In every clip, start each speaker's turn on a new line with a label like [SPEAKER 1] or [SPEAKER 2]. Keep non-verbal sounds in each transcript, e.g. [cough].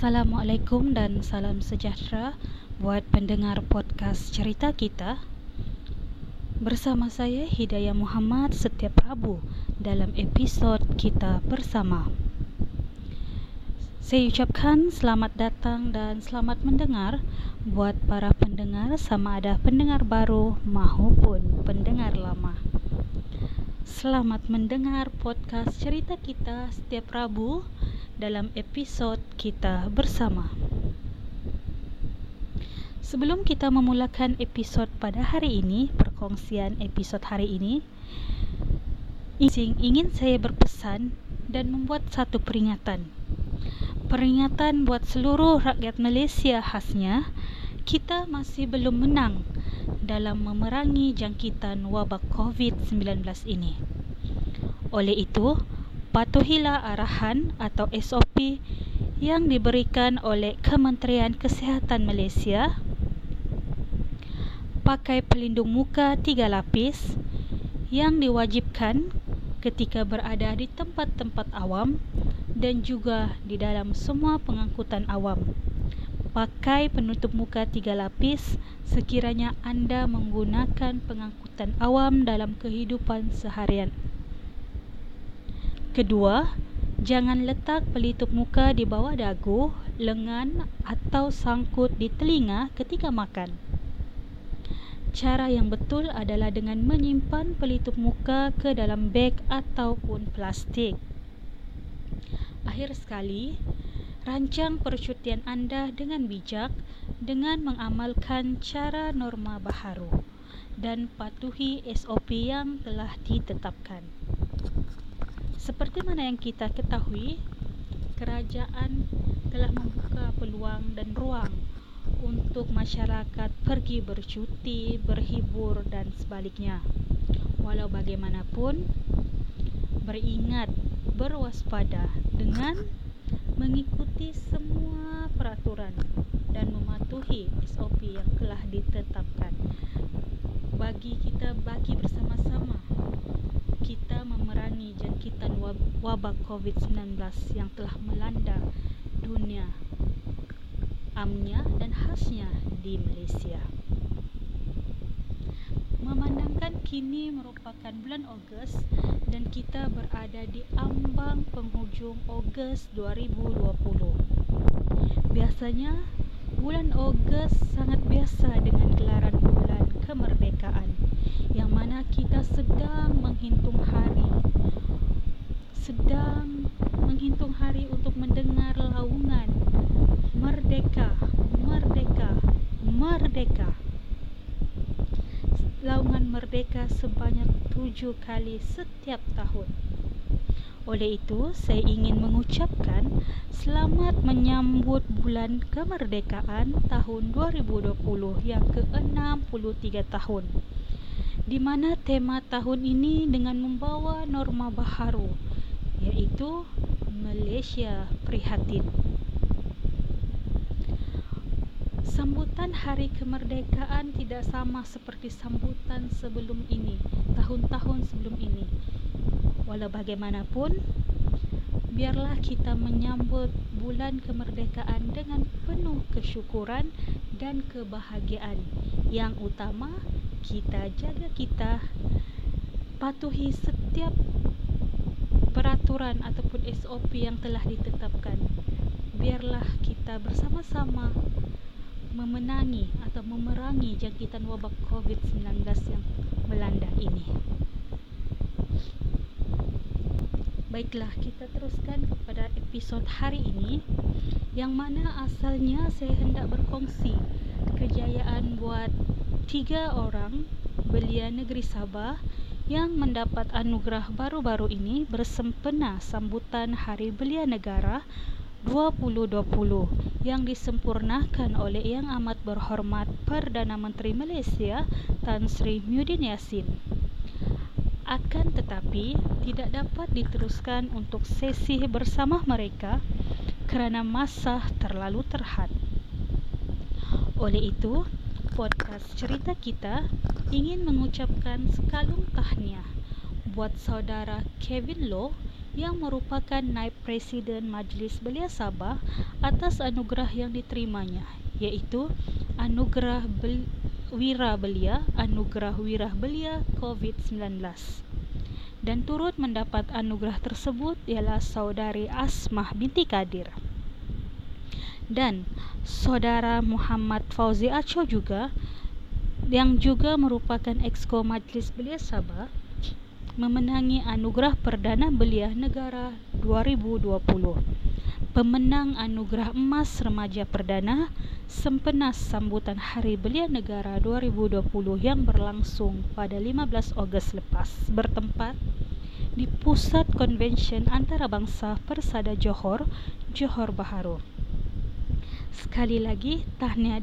[SPEAKER 1] Assalamualaikum dan salam sejahtera buat pendengar podcast cerita kita. Bersama saya Hidayah Muhammad setiap Rabu dalam episod kita bersama. Saya ucapkan selamat datang dan selamat mendengar buat para pendengar sama ada pendengar baru maupun pendengar lama. Selamat mendengar podcast cerita kita setiap Rabu dalam episod kita bersama. Sebelum kita memulakan episod pada hari ini, perkongsian episod hari ini, ingin saya berpesan dan membuat satu peringatan. Peringatan buat seluruh rakyat Malaysia khasnya, kita masih belum menang dalam memerangi jangkitan wabak COVID-19 ini. Oleh itu, patuhilah arahan atau SOP yang diberikan oleh Kementerian Kesihatan Malaysia pakai pelindung muka tiga lapis yang diwajibkan ketika berada di tempat-tempat awam dan juga di dalam semua pengangkutan awam. Pakai penutup muka tiga lapis sekiranya anda menggunakan pengangkutan awam dalam kehidupan seharian. Kedua, jangan letak pelitup muka di bawah dagu, lengan atau sangkut di telinga ketika makan. Cara yang betul adalah dengan menyimpan pelitup muka ke dalam beg ataupun plastik. Akhir sekali, rancang percutian anda dengan bijak dengan mengamalkan cara norma baharu dan patuhi SOP yang telah ditetapkan. Seperti mana yang kita ketahui, kerajaan telah membuka peluang dan ruang untuk masyarakat pergi bercuti, berhibur dan sebaliknya. Walau bagaimanapun, beringat, berwaspada dengan mengikuti semua peraturan dan mematuhi SOP yang telah ditetapkan. Bagi kita bagi bersama-sama kita memerangi jangkitan wabak COVID-19 yang telah melanda dunia amnya dan khasnya di Malaysia. Memandangkan kini merupakan bulan Ogos dan kita berada di ambang penghujung Ogos 2020. Biasanya bulan Ogos sangat biasa dengan gelaran bulan kemerdekaan yang mana kita sedang menghitung hari. Sedang menghitung hari untuk mendengar laungan. Merdeka merdeka merdeka. Laungan merdeka sebanyak tujuh kali setiap tahun. Oleh itu saya ingin mengucapkan selamat menyambut bulan kemerdekaan tahun 2020 yang ke-63 tahun di mana tema tahun ini dengan membawa norma baharu iaitu Malaysia Prihatin. Sambutan Hari Kemerdekaan tidak sama seperti sambutan sebelum ini, tahun-tahun sebelum ini. Walau bagaimanapun, biarlah kita menyambut bulan kemerdekaan dengan penuh kesyukuran dan kebahagiaan. Yang utama, kita jaga kita patuhi setiap peraturan ataupun SOP yang telah ditetapkan. Biarlah kita bersama-sama memenangi atau memerangi jangkitan wabak COVID-19 yang melanda ini. Baiklah, kita teruskan kepada episod hari ini yang mana asalnya saya hendak berkongsi kejayaan buat tiga orang belia negeri Sabah yang mendapat anugerah baru-baru ini bersempena sambutan Hari Belia Negara 2020 yang disempurnakan oleh Yang Amat Berhormat Perdana Menteri Malaysia Tan Sri Muhyiddin Yassin. Akan tetapi tidak dapat diteruskan untuk sesi bersama mereka kerana masa terlalu terhad. Oleh itu, podcast cerita kita ingin mengucapkan sekalung tahniah buat saudara Kevin Low yang merupakan naib presiden Majlis Belia Sabah atas anugerah yang diterimanya iaitu Anugerah Bel- Wira Belia, Anugerah Wira Belia COVID-19. Dan turut mendapat anugerah tersebut ialah saudari Asmah binti Kadir. Dan saudara Muhammad Fauzi Acho juga yang juga merupakan exco Majlis Belia Sabah memenangi anugerah Perdana Belia Negara 2020. Pemenang anugerah emas remaja perdana sempena sambutan Hari Belia Negara 2020 yang berlangsung pada 15 Ogos lepas bertempat di Pusat Konvensyen Antarabangsa Persada Johor, Johor Bahru. Sekali lagi tahniah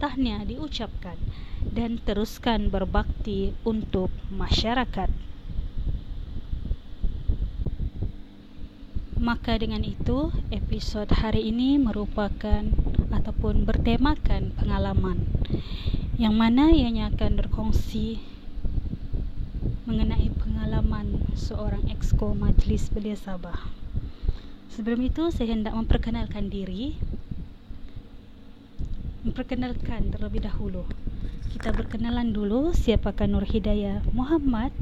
[SPEAKER 1] tahniah diucapkan dan teruskan berbakti untuk masyarakat. Maka dengan itu, episod hari ini merupakan ataupun bertemakan pengalaman yang mana ianya akan berkongsi mengenai pengalaman seorang exco Majlis Belia Sabah. Sebelum itu, saya hendak memperkenalkan diri. Memperkenalkan terlebih dahulu kita berkenalan dulu siapakah Nur Hidayah Muhammad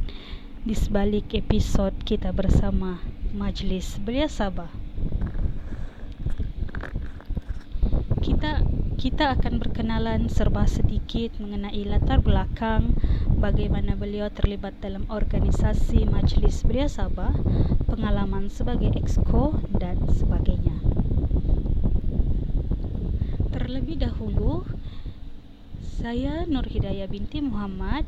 [SPEAKER 1] di sebalik episod kita bersama Majlis Belia Sabah. Kita kita akan berkenalan serba sedikit mengenai latar belakang bagaimana beliau terlibat dalam organisasi Majlis Belia Sabah, pengalaman sebagai exco dan sebagainya. Terlebih dahulu, saya Nur Hidayah binti Muhammad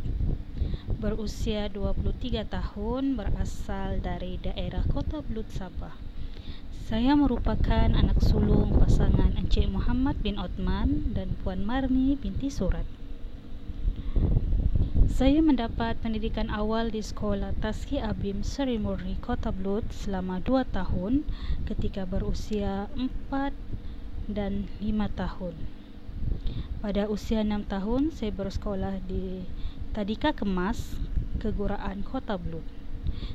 [SPEAKER 1] berusia 23 tahun berasal dari daerah Kota Blut Sabah. Saya merupakan anak sulung pasangan Encik Muhammad bin Otman dan Puan Marni binti Surat. Saya mendapat pendidikan awal di Sekolah Taski Abim Seri Murni Kota Blut selama 2 tahun ketika berusia 4 dan 5 tahun. Pada usia 6 tahun, saya bersekolah di Tadika Kemas, Keguraan Kota Blut.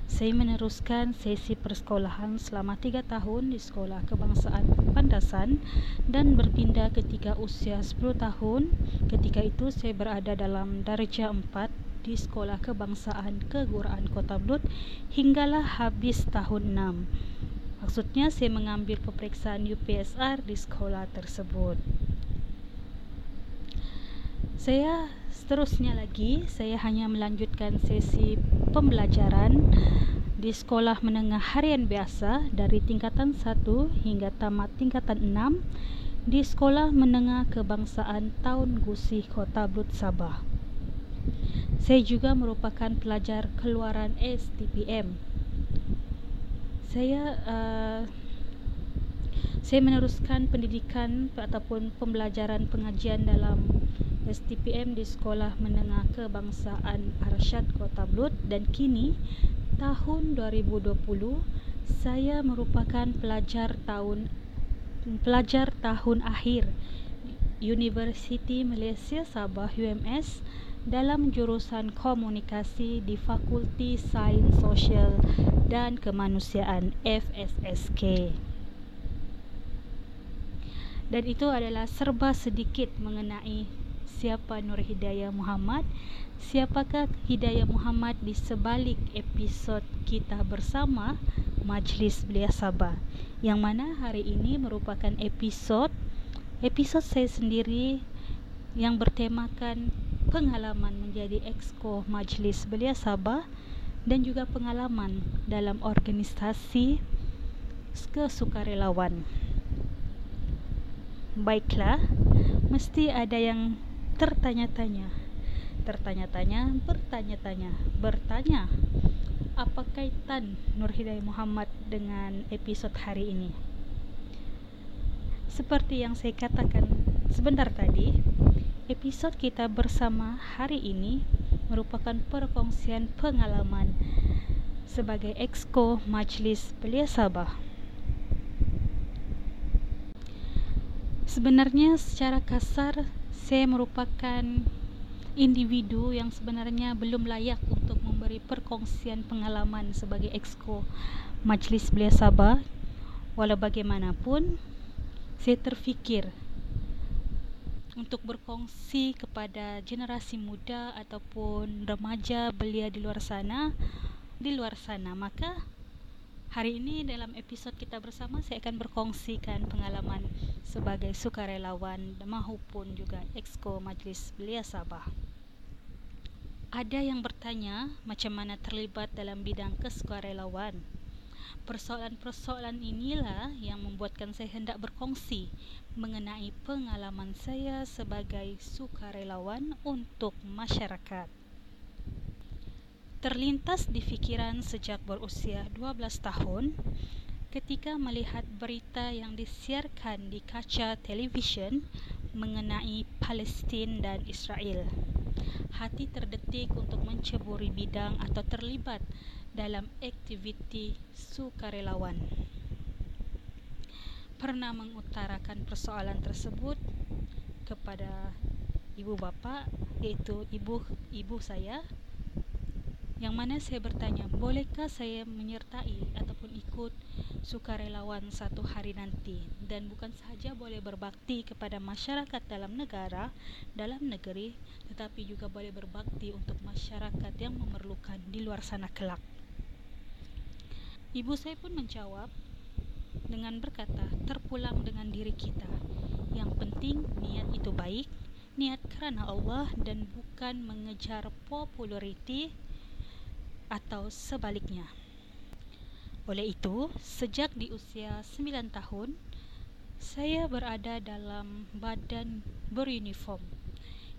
[SPEAKER 1] Saya meneruskan sesi persekolahan selama 3 tahun di Sekolah Kebangsaan Pandasan dan berpindah ketika usia 10 tahun. Ketika itu saya berada dalam darjah 4 di Sekolah Kebangsaan Keguraan Kota Blut hinggalah habis tahun 6. Maksudnya saya mengambil peperiksaan UPSR di sekolah tersebut. Saya seterusnya lagi saya hanya melanjutkan sesi pembelajaran di sekolah menengah harian biasa dari tingkatan 1 hingga tamat tingkatan 6 di sekolah menengah kebangsaan Taun Gusih Kota Blut Sabah. Saya juga merupakan pelajar keluaran STPM. Saya uh, saya meneruskan pendidikan ataupun pembelajaran pengajian dalam STPM di Sekolah Menengah Kebangsaan Arsyad Kota Blut dan kini tahun 2020 saya merupakan pelajar tahun pelajar tahun akhir Universiti Malaysia Sabah UMS dalam jurusan komunikasi di Fakulti Sains Sosial dan Kemanusiaan FSSK. Dan itu adalah serba sedikit mengenai siapa Nur Hidayah Muhammad siapakah Hidayah Muhammad di sebalik episod kita bersama Majlis Belia Sabah yang mana hari ini merupakan episod episod saya sendiri yang bertemakan pengalaman menjadi exco Majlis Belia Sabah dan juga pengalaman dalam organisasi kesukarelawan. Baiklah, mesti ada yang tertanya-tanya tertanya-tanya bertanya-tanya bertanya apa kaitan Nur Hidayah Muhammad dengan episod hari ini seperti yang saya katakan sebentar tadi episod kita bersama hari ini merupakan perkongsian pengalaman sebagai exco Majlis Belia Sabah. Sebenarnya secara kasar saya merupakan individu yang sebenarnya belum layak untuk memberi perkongsian pengalaman sebagai exco Majlis Belia Sabah. Walau bagaimanapun saya terfikir untuk berkongsi kepada generasi muda ataupun remaja belia di luar sana di luar sana. Maka hari ini dalam episod kita bersama saya akan berkongsikan pengalaman sebagai sukarelawan maupun juga exco Majlis Belia Sabah. Ada yang bertanya macam mana terlibat dalam bidang kesukarelawan persoalan-persoalan inilah yang membuatkan saya hendak berkongsi mengenai pengalaman saya sebagai sukarelawan untuk masyarakat. Terlintas di fikiran sejak berusia 12 tahun ketika melihat berita yang disiarkan di kaca televisyen mengenai Palestin dan Israel. Hati terdetik untuk menceburi bidang atau terlibat dalam aktiviti sukarelawan pernah mengutarakan persoalan tersebut kepada ibu bapa iaitu ibu ibu saya yang mana saya bertanya bolehkah saya menyertai ataupun ikut sukarelawan satu hari nanti dan bukan sahaja boleh berbakti kepada masyarakat dalam negara dalam negeri tetapi juga boleh berbakti untuk masyarakat yang memerlukan di luar sana kelak ibu saya pun menjawab dengan berkata terpulang dengan diri kita. Yang penting niat itu baik, niat kerana Allah dan bukan mengejar populariti atau sebaliknya. Oleh itu, sejak di usia 9 tahun, saya berada dalam badan beruniform,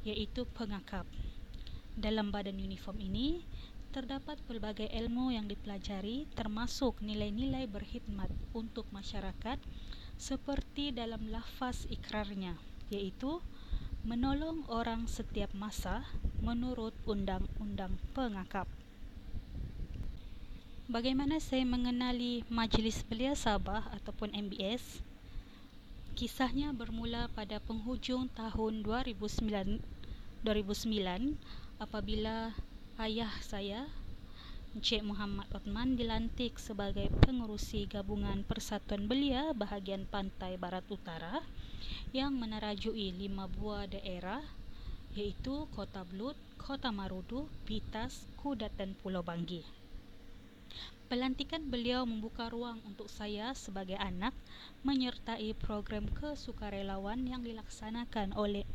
[SPEAKER 1] iaitu pengakap. Dalam badan uniform ini, terdapat pelbagai ilmu yang dipelajari termasuk nilai-nilai berkhidmat untuk masyarakat seperti dalam lafaz ikrarnya iaitu menolong orang setiap masa menurut undang-undang pengakap. Bagaimana saya mengenali Majlis Belia Sabah ataupun MBS? Kisahnya bermula pada penghujung tahun 2009 2009 apabila ayah saya Encik Muhammad Othman dilantik sebagai pengurusi gabungan Persatuan Belia bahagian pantai barat utara yang menerajui lima buah daerah iaitu Kota Blut, Kota Marudu, Pitas, Kudat dan Pulau Banggi. Pelantikan beliau membuka ruang untuk saya sebagai anak menyertai program kesukarelawan yang dilaksanakan oleh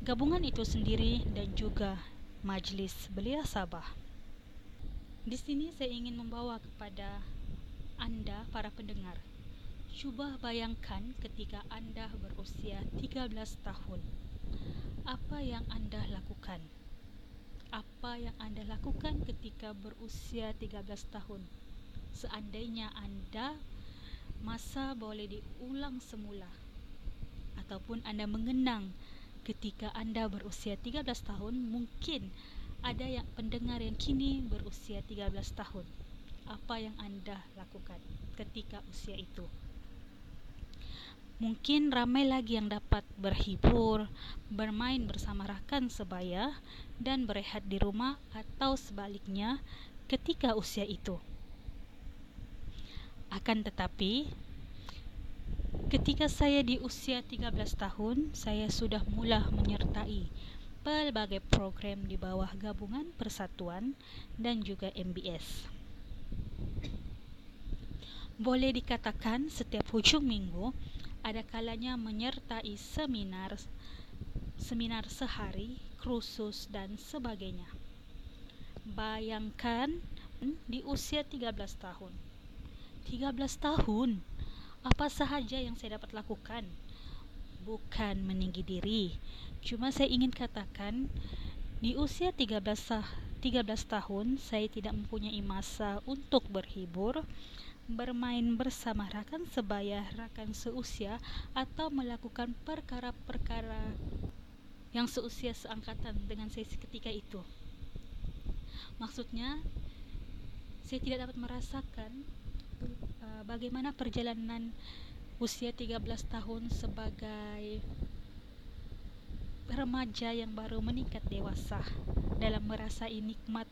[SPEAKER 1] gabungan itu sendiri dan juga Majlis Belia Sabah. Di sini saya ingin membawa kepada anda para pendengar. Cuba bayangkan ketika anda berusia 13 tahun. Apa yang anda lakukan? Apa yang anda lakukan ketika berusia 13 tahun? Seandainya anda masa boleh diulang semula ataupun anda mengenang ketika anda berusia 13 tahun mungkin ada yang pendengar yang kini berusia 13 tahun apa yang anda lakukan ketika usia itu mungkin ramai lagi yang dapat berhibur bermain bersama rakan sebaya dan berehat di rumah atau sebaliknya ketika usia itu akan tetapi Ketika saya di usia 13 tahun, saya sudah mula menyertai pelbagai program di bawah gabungan persatuan dan juga MBS. Boleh dikatakan setiap hujung minggu ada kalanya menyertai seminar seminar sehari, kursus dan sebagainya. Bayangkan di usia 13 tahun. 13 tahun apa sahaja yang saya dapat lakukan bukan meninggi diri cuma saya ingin katakan di usia 13 sah 13 tahun saya tidak mempunyai masa untuk berhibur bermain bersama rakan sebaya rakan seusia atau melakukan perkara-perkara yang seusia seangkatan dengan saya ketika itu. Maksudnya saya tidak dapat merasakan uh, bagaimana perjalanan usia 13 tahun sebagai remaja yang baru meningkat dewasa dalam merasai nikmat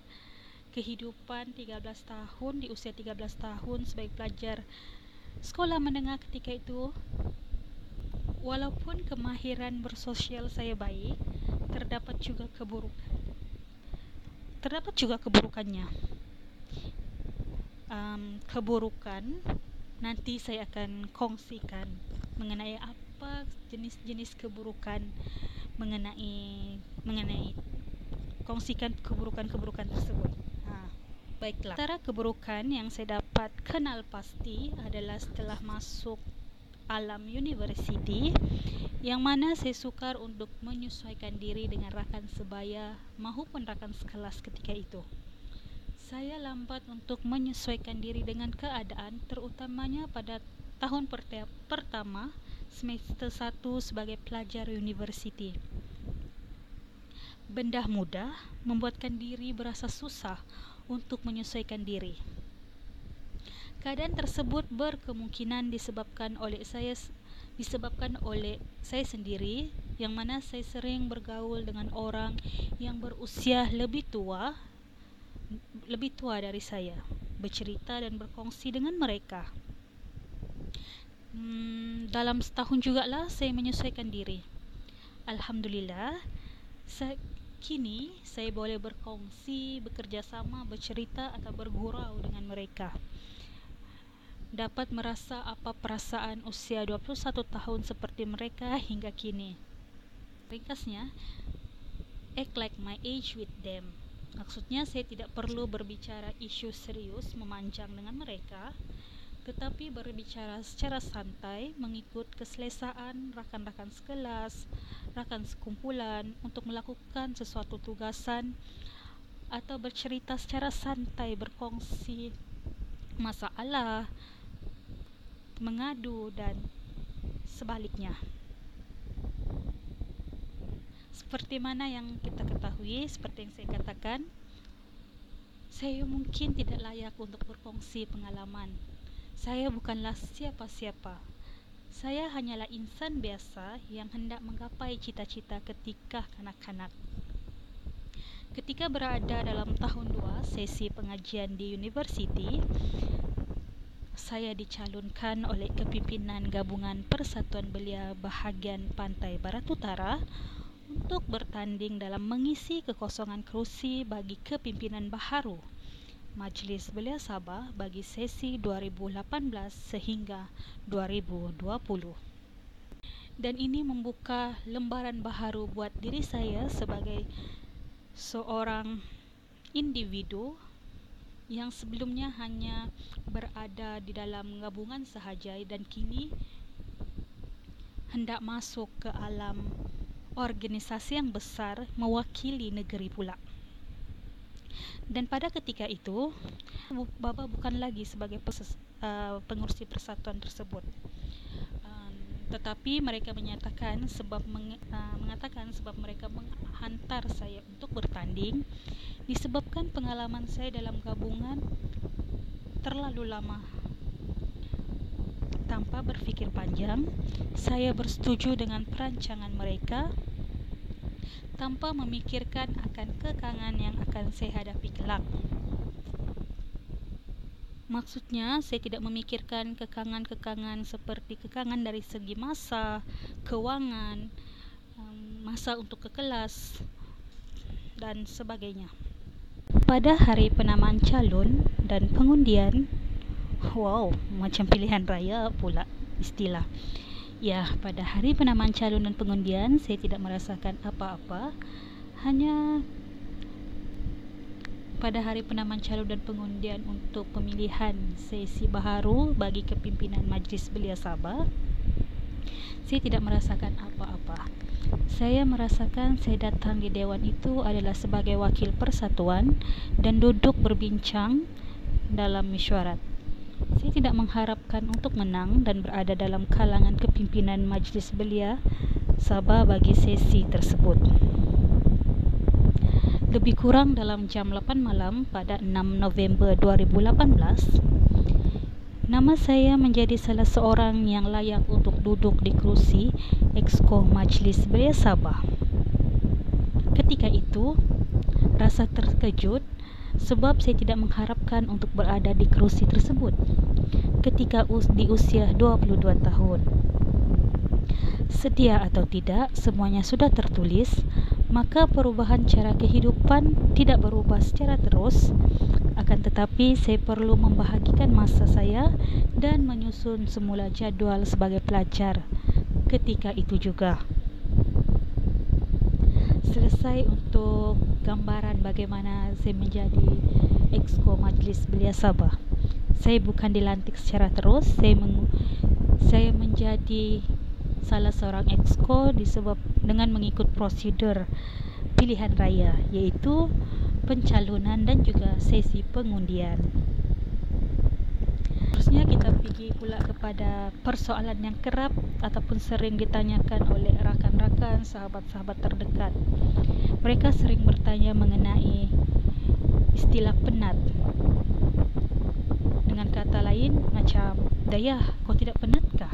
[SPEAKER 1] kehidupan 13 tahun di usia 13 tahun sebagai pelajar sekolah menengah ketika itu. Walaupun kemahiran bersosial saya baik terdapat juga keburukan. Terdapat juga keburukannya. Um, keburukan nanti saya akan kongsikan mengenai apa jenis-jenis keburukan mengenai mengenai kongsikan keburukan-keburukan tersebut. Baiklah. Antara keburukan yang saya dapat kenal pasti adalah setelah masuk alam universiti yang mana saya sukar untuk menyesuaikan diri dengan rakan sebaya maupun rakan sekelas ketika itu. Saya lambat untuk menyesuaikan diri dengan keadaan terutamanya pada tahun pertama semester 1 sebagai pelajar universiti. Benda mudah membuatkan diri berasa susah untuk menyesuaikan diri. Keadaan tersebut berkemungkinan disebabkan oleh saya disebabkan oleh saya sendiri yang mana saya sering bergaul dengan orang yang berusia lebih tua lebih tua dari saya bercerita dan berkongsi dengan mereka hmm, dalam setahun juga lah saya menyesuaikan diri Alhamdulillah saya, kini saya boleh berkongsi bekerjasama bercerita atau bergurau dengan mereka. Dapat merasa apa perasaan usia 21 tahun seperti mereka hingga kini? Ringkasnya act like my age with them. Maksudnya saya tidak perlu berbicara isu serius memanjang dengan mereka tetapi berbicara secara santai mengikut keselesaan rakan-rakan sekelas, rakan sekumpulan untuk melakukan sesuatu tugasan atau bercerita secara santai berkongsi masalah mengadu dan sebaliknya. Seperti mana yang kita ketahui seperti yang saya katakan saya mungkin tidak layak untuk berkongsi pengalaman saya bukanlah siapa-siapa. Saya hanyalah insan biasa yang hendak menggapai cita-cita ketika kanak-kanak. Ketika berada dalam tahun 2 sesi pengajian di universiti saya dicalonkan oleh kepimpinan gabungan Persatuan Belia Bahagian Pantai Barat Utara untuk bertanding dalam mengisi kekosongan kerusi bagi kepimpinan baharu Majlis Belia Sabah bagi sesi 2018 sehingga 2020. Dan ini membuka lembaran baharu buat diri saya sebagai seorang individu yang sebelumnya hanya berada di dalam gabungan sahaja dan kini hendak masuk ke alam organisasi yang besar mewakili negeri pula. Dan pada ketika itu, Baba bukan lagi sebagai peses, uh, pengurusi persatuan tersebut. Um, tetapi mereka menyatakan sebab meng, uh, mengatakan sebab mereka menghantar saya untuk bertanding disebabkan pengalaman saya dalam gabungan terlalu lama tanpa berfikir panjang, saya bersetuju dengan perancangan mereka tanpa memikirkan akan kekangan yang akan saya hadapi kelak. Maksudnya, saya tidak memikirkan kekangan-kekangan seperti kekangan dari segi masa, kewangan, masa untuk ke kelas, dan sebagainya. Pada hari penamaan calon dan pengundian, Wow, macam pilihan raya pula istilah. Ya, pada hari penamaan calon dan pengundian, saya tidak merasakan apa-apa. Hanya pada hari penamaan calon dan pengundian untuk pemilihan sesi baharu bagi kepimpinan Majlis Belia Sabah, saya tidak merasakan apa-apa. Saya merasakan saya datang di dewan itu adalah sebagai wakil persatuan dan duduk berbincang dalam mesyuarat. Saya tidak mengharapkan untuk menang dan berada dalam kalangan kepimpinan majlis belia Sabah bagi sesi tersebut. Lebih kurang dalam jam 8 malam pada 6 November 2018, nama saya menjadi salah seorang yang layak untuk duduk di kerusi Exco Majlis Belia Sabah. Ketika itu, rasa terkejut sebab saya tidak mengharapkan untuk berada di kerusi tersebut ketika us di usia 22 tahun. Sedia atau tidak, semuanya sudah tertulis, maka perubahan cara kehidupan tidak berubah secara terus. Akan tetapi, saya perlu membahagikan masa saya dan menyusun semula jadual sebagai pelajar ketika itu juga selesai untuk gambaran bagaimana saya menjadi exco majlis belia Sabah. Saya bukan dilantik secara terus, saya meng, saya menjadi salah seorang exco disebab dengan mengikut prosedur pilihan raya iaitu pencalonan dan juga sesi pengundian. Seterusnya kita pergi pula kepada persoalan yang kerap ataupun sering ditanyakan oleh rakan-rakan, sahabat-sahabat terdekat. Mereka sering bertanya mengenai istilah penat. Dengan kata lain macam, "Dayah, kau tidak penatkah?"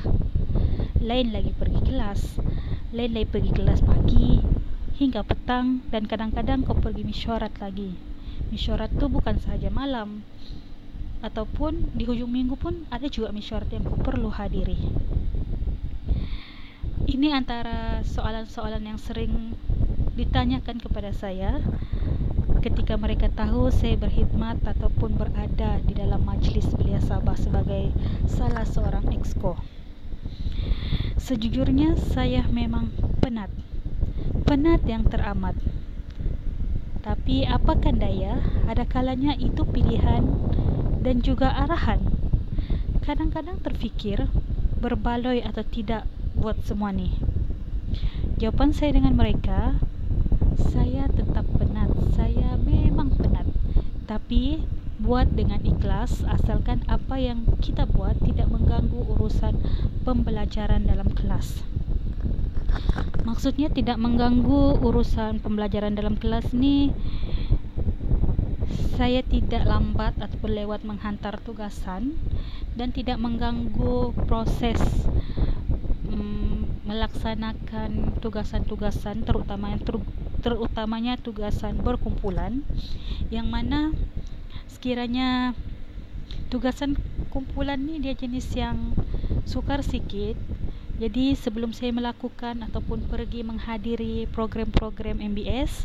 [SPEAKER 1] Lain lagi pergi kelas, lain lagi pergi kelas pagi hingga petang dan kadang-kadang kau pergi mesyuarat lagi. Mesyuarat tu bukan sahaja malam, ataupun di hujung minggu pun ada juga mesyuarat yang perlu hadiri. Ini antara soalan-soalan yang sering ditanyakan kepada saya ketika mereka tahu saya berkhidmat ataupun berada di dalam majlis belia Sabah sebagai salah seorang exco. Sejujurnya saya memang penat. Penat yang teramat. Tapi apakah daya, ada kalanya itu pilihan dan juga arahan. Kadang-kadang terfikir berbaloi atau tidak buat semua ni. Jawapan saya dengan mereka, saya tetap penat. Saya memang penat. Tapi buat dengan ikhlas asalkan apa yang kita buat tidak mengganggu urusan pembelajaran dalam kelas. Maksudnya tidak mengganggu urusan pembelajaran dalam kelas ni saya tidak lambat ataupun lewat menghantar tugasan dan tidak mengganggu proses um, melaksanakan tugasan-tugasan terutama ter, terutamanya tugasan berkumpulan yang mana sekiranya tugasan kumpulan ni dia jenis yang sukar sikit jadi sebelum saya melakukan ataupun pergi menghadiri program-program MBS,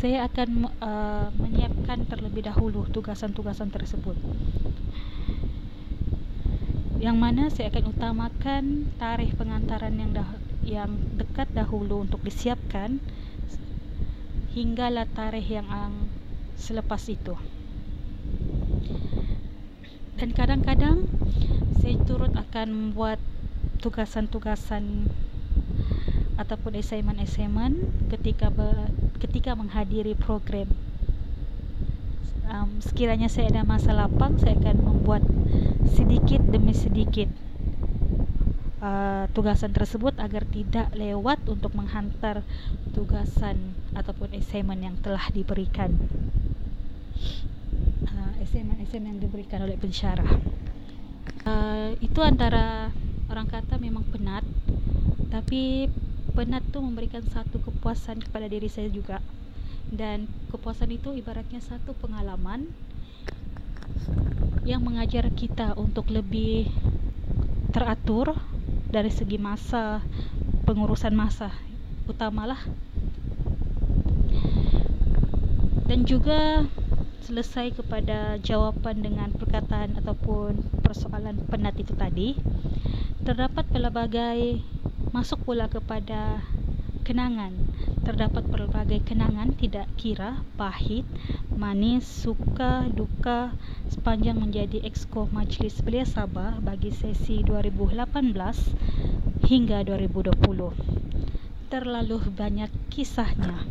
[SPEAKER 1] saya akan uh, menyiapkan terlebih dahulu tugasan-tugasan tersebut. Yang mana saya akan utamakan tarikh pengantaran yang dah yang dekat dahulu untuk disiapkan hinggalah tarikh yang ang selepas itu. Dan kadang-kadang saya turut akan membuat tugasan-tugasan ataupun assignment-assignment ketika ber, ketika menghadiri program. Um, sekiranya saya ada masa lapang, saya akan membuat sedikit demi sedikit uh, tugasan tersebut agar tidak lewat untuk menghantar tugasan ataupun assignment yang telah diberikan. Uh, assignment-assignment yang diberikan oleh pensyarah. Uh, itu antara orang kata memang penat tapi penat tu memberikan satu kepuasan kepada diri saya juga dan kepuasan itu ibaratnya satu pengalaman yang mengajar kita untuk lebih teratur dari segi masa pengurusan masa utamalah. Dan juga selesai kepada jawapan dengan perkataan ataupun persoalan penat itu tadi terdapat pelbagai masuk pula kepada kenangan. Terdapat pelbagai kenangan tidak kira pahit manis suka duka sepanjang menjadi exco majlis belia Sabah bagi sesi 2018 hingga 2020 terlalu banyak kisahnya.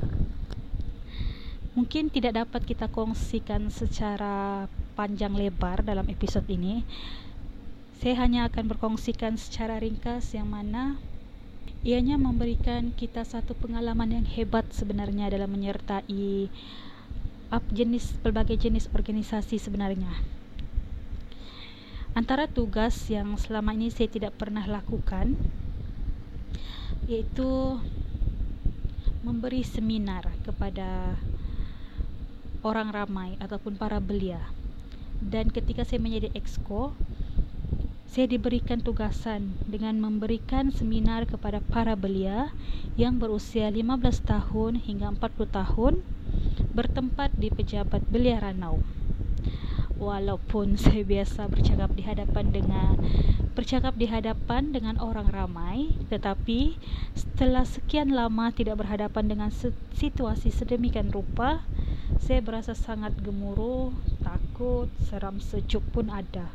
[SPEAKER 1] Mungkin tidak dapat kita kongsikan secara panjang lebar dalam episod ini. Saya hanya akan berkongsikan secara ringkas yang mana ianya memberikan kita satu pengalaman yang hebat sebenarnya dalam menyertai up jenis pelbagai jenis organisasi sebenarnya. Antara tugas yang selama ini saya tidak pernah lakukan iaitu memberi seminar kepada orang ramai ataupun para belia. Dan ketika saya menjadi exco, saya diberikan tugasan dengan memberikan seminar kepada para belia yang berusia 15 tahun hingga 40 tahun bertempat di pejabat belia Ranau. Walaupun [laughs] saya biasa bercakap di hadapan dengan bercakap di hadapan dengan orang ramai, tetapi setelah sekian lama tidak berhadapan dengan situasi sedemikian rupa, saya berasa sangat gemuruh, takut, seram sejuk pun ada.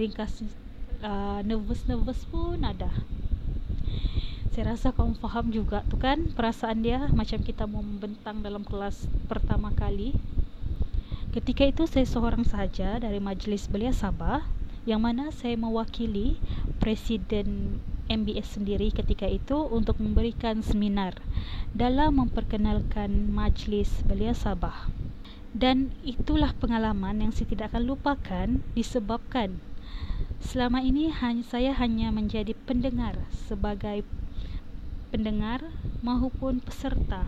[SPEAKER 1] Ringkas uh, nervous-nervous pun ada. Saya rasa kamu faham juga tu kan perasaan dia macam kita mau membentang dalam kelas pertama kali. Ketika itu saya seorang sahaja dari majlis belia Sabah yang mana saya mewakili Presiden MBS sendiri ketika itu untuk memberikan seminar dalam memperkenalkan Majlis Belia Sabah. Dan itulah pengalaman yang saya tidak akan lupakan disebabkan selama ini hanya saya hanya menjadi pendengar sebagai pendengar maupun peserta.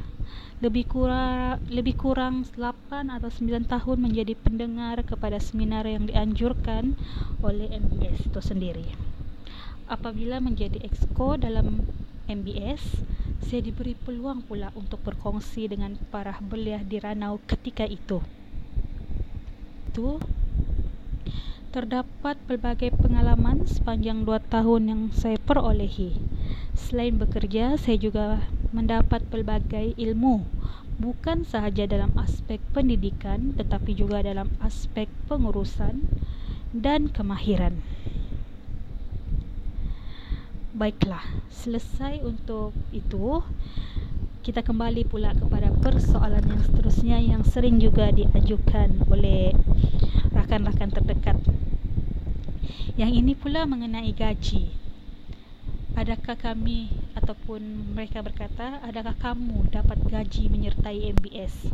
[SPEAKER 1] Lebih kurang lebih kurang 8 atau 9 tahun menjadi pendengar kepada seminar yang dianjurkan oleh MBS itu sendiri apabila menjadi exco dalam MBS, saya diberi peluang pula untuk berkongsi dengan para belia di Ranau ketika itu. Itu terdapat pelbagai pengalaman sepanjang dua tahun yang saya perolehi. Selain bekerja, saya juga mendapat pelbagai ilmu bukan sahaja dalam aspek pendidikan tetapi juga dalam aspek pengurusan dan kemahiran. Baiklah, selesai untuk itu kita kembali pula kepada persoalan yang seterusnya yang sering juga diajukan oleh rakan-rakan terdekat. Yang ini pula mengenai gaji. Adakah kami ataupun mereka berkata, adakah kamu dapat gaji menyertai MBS?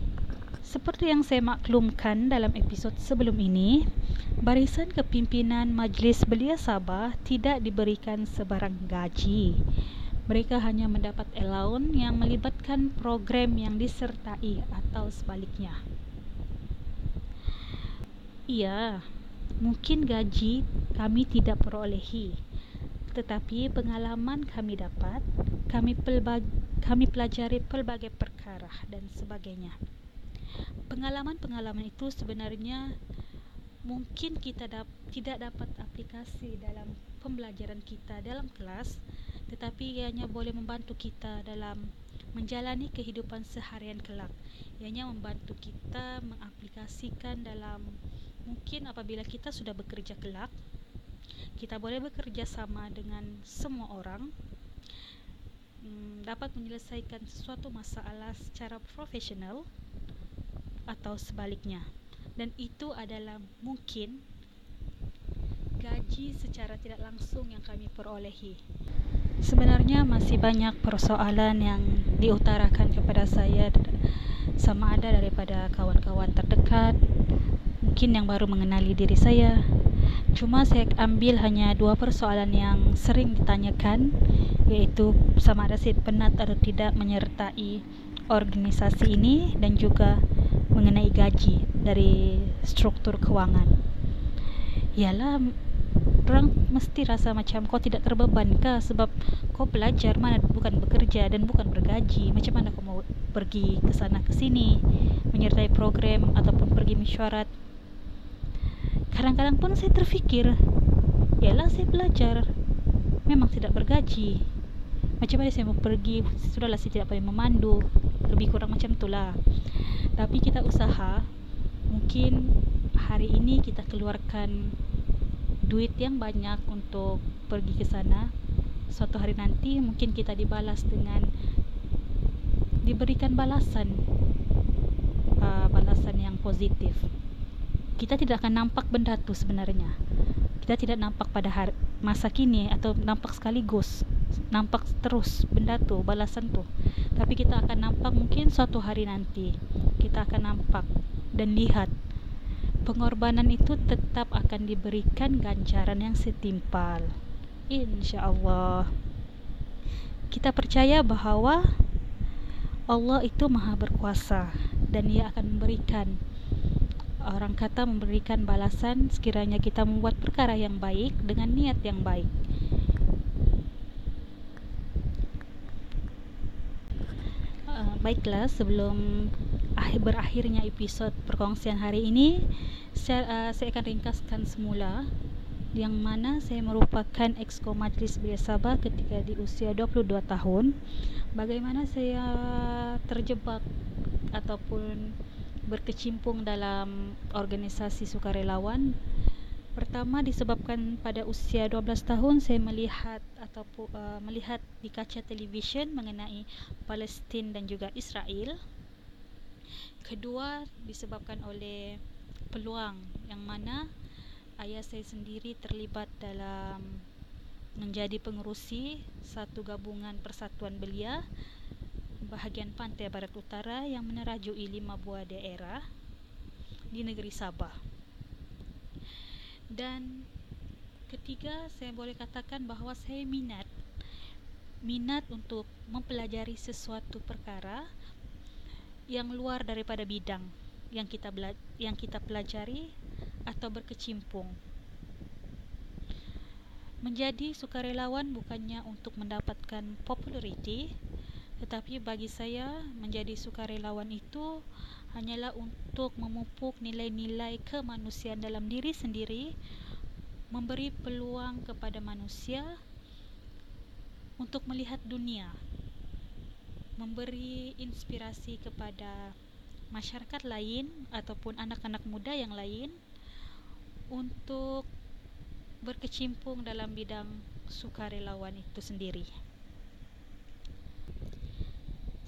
[SPEAKER 1] Seperti yang saya maklumkan dalam episod sebelum ini, barisan kepimpinan Majlis Belia Sabah tidak diberikan sebarang gaji. Mereka hanya mendapat allowance yang melibatkan program yang disertai atau sebaliknya. Iya, mungkin gaji kami tidak perolehi. Tetapi pengalaman kami dapat, kami kami pelajari pelbagai perkara dan sebagainya pengalaman-pengalaman itu sebenarnya mungkin kita dap tidak dapat aplikasi dalam pembelajaran kita dalam kelas tetapi ianya boleh membantu kita dalam menjalani kehidupan seharian kelak. Ianya membantu kita mengaplikasikan dalam mungkin apabila kita sudah bekerja kelak kita boleh bekerja sama dengan semua orang hmm, dapat menyelesaikan sesuatu masalah secara profesional atau sebaliknya. Dan itu adalah mungkin gaji secara tidak langsung yang kami perolehi sebenarnya masih banyak persoalan yang diutarakan kepada saya sama ada daripada kawan-kawan terdekat mungkin yang baru mengenali diri saya cuma saya ambil hanya dua persoalan yang sering ditanyakan yaitu sama ada saya penat atau tidak menyertai organisasi ini dan juga mengenai gaji dari struktur kewangan. Yalah orang mesti rasa macam kau tidak terbeban ke sebab kau pelajar mana bukan bekerja dan bukan bergaji. Macam mana kau mau pergi ke sana ke sini menyertai program ataupun pergi mesyuarat. Kadang-kadang pun saya terfikir, yalah saya belajar memang tidak bergaji. Macam mana saya mau pergi Sudahlah saya tidak payah memandu Lebih kurang macam itulah Tapi kita usaha Mungkin hari ini kita keluarkan Duit yang banyak untuk pergi ke sana. Suatu hari nanti mungkin kita dibalas dengan Diberikan balasan uh, Balasan yang positif. Kita tidak akan nampak benda itu sebenarnya. Kita tidak nampak pada hari, masa kini Atau nampak sekaligus nampak terus benda tu balasan tu. Tapi kita akan nampak mungkin suatu hari nanti kita akan nampak dan lihat pengorbanan itu tetap akan diberikan ganjaran yang setimpal insyaallah kita percaya bahawa Allah itu maha berkuasa dan ia akan memberikan Orang kata memberikan balasan sekiranya kita membuat perkara yang baik dengan niat yang baik. Uh, baiklah, sebelum akhir berakhirnya episod perkongsian hari ini, saya, uh, saya akan ringkaskan semula yang mana saya merupakan exco majlis belia Sabah ketika di usia 22 tahun. Bagaimana saya terjebak ataupun berkecimpung dalam organisasi sukarelawan? Pertama disebabkan pada usia 12 tahun saya melihat ataupun uh, melihat di kaca televisyen mengenai Palestin dan juga Israel kedua disebabkan oleh peluang yang mana ayah saya sendiri terlibat dalam menjadi pengerusi satu gabungan persatuan belia bahagian pantai barat utara yang menerajui lima buah daerah di negeri Sabah. Dan ketiga saya boleh katakan bahawa saya minat minat untuk mempelajari sesuatu perkara yang luar daripada bidang yang kita yang kita pelajari atau berkecimpung. Menjadi sukarelawan bukannya untuk mendapatkan populariti, tetapi bagi saya menjadi sukarelawan itu hanyalah untuk memupuk nilai-nilai kemanusiaan dalam diri sendiri, memberi peluang kepada manusia untuk melihat dunia, memberi inspirasi kepada masyarakat lain ataupun anak-anak muda yang lain untuk berkecimpung dalam bidang sukarelawan itu sendiri.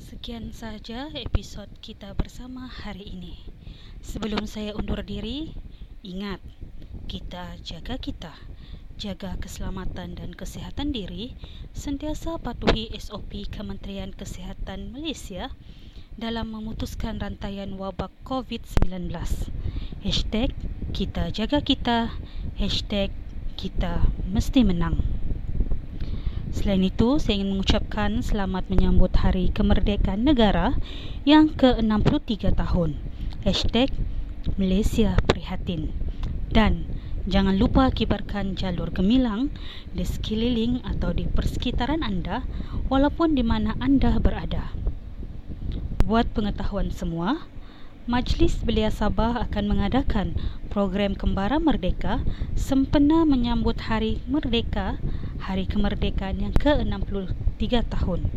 [SPEAKER 1] Sekian saja episod kita bersama hari ini. Sebelum saya undur diri, ingat kita jaga kita, jaga keselamatan dan kesihatan diri, sentiasa patuhi SOP Kementerian Kesihatan Malaysia dalam memutuskan rantaian wabak COVID-19. Hashtag kita jaga kita Hashtag kita mesti menang Selain itu, saya ingin mengucapkan selamat menyambut Hari Kemerdekaan Negara yang ke-63 tahun. Hashtag Malaysia Prihatin. Dan jangan lupa kibarkan jalur gemilang di sekeliling atau di persekitaran anda walaupun di mana anda berada. Buat pengetahuan semua, Majlis Belia Sabah akan mengadakan program Kembara Merdeka sempena menyambut Hari Merdeka, Hari Kemerdekaan yang ke-63 tahun.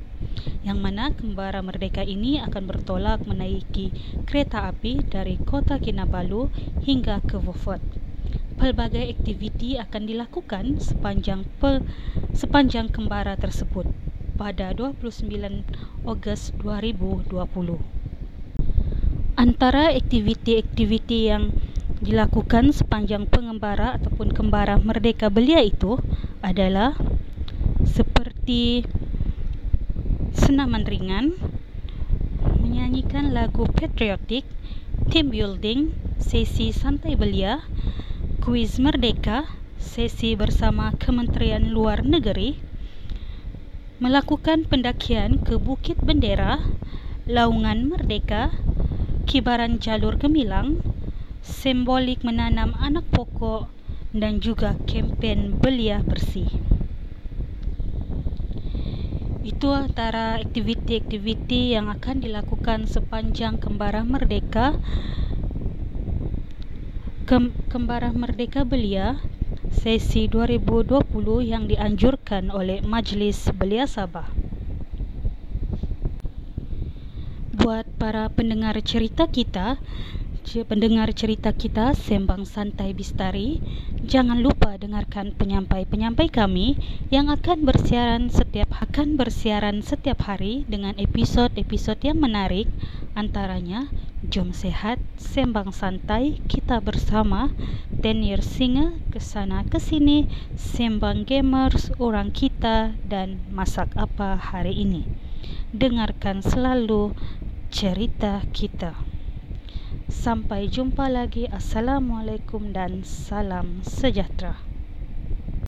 [SPEAKER 1] Yang mana Kembara Merdeka ini akan bertolak menaiki kereta api dari Kota Kinabalu hingga ke Wofot. Pelbagai aktiviti akan dilakukan sepanjang pe, sepanjang Kembara tersebut pada 29 Ogos 2020. Antara aktiviti-aktiviti yang dilakukan sepanjang pengembara ataupun kembara merdeka belia itu adalah seperti senaman ringan, menyanyikan lagu patriotik, team building, sesi santai belia, kuis merdeka, sesi bersama Kementerian Luar Negeri, melakukan pendakian ke Bukit Bendera, Laungan Merdeka, kibaran jalur gemilang, simbolik menanam anak pokok dan juga kempen belia bersih. Itu antara aktiviti-aktiviti yang akan dilakukan sepanjang Kembara Merdeka Kembara Merdeka Belia sesi 2020 yang dianjurkan oleh Majlis Belia Sabah. buat para pendengar cerita kita pendengar cerita kita Sembang Santai Bistari jangan lupa dengarkan penyampai-penyampai kami yang akan bersiaran setiap akan bersiaran setiap hari dengan episod-episod yang menarik antaranya Jom Sehat Sembang Santai kita bersama Tenir Singa kesana kesini Sembang Gamers orang kita dan masak apa hari ini dengarkan selalu cerita kita. Sampai jumpa lagi. Assalamualaikum dan salam sejahtera.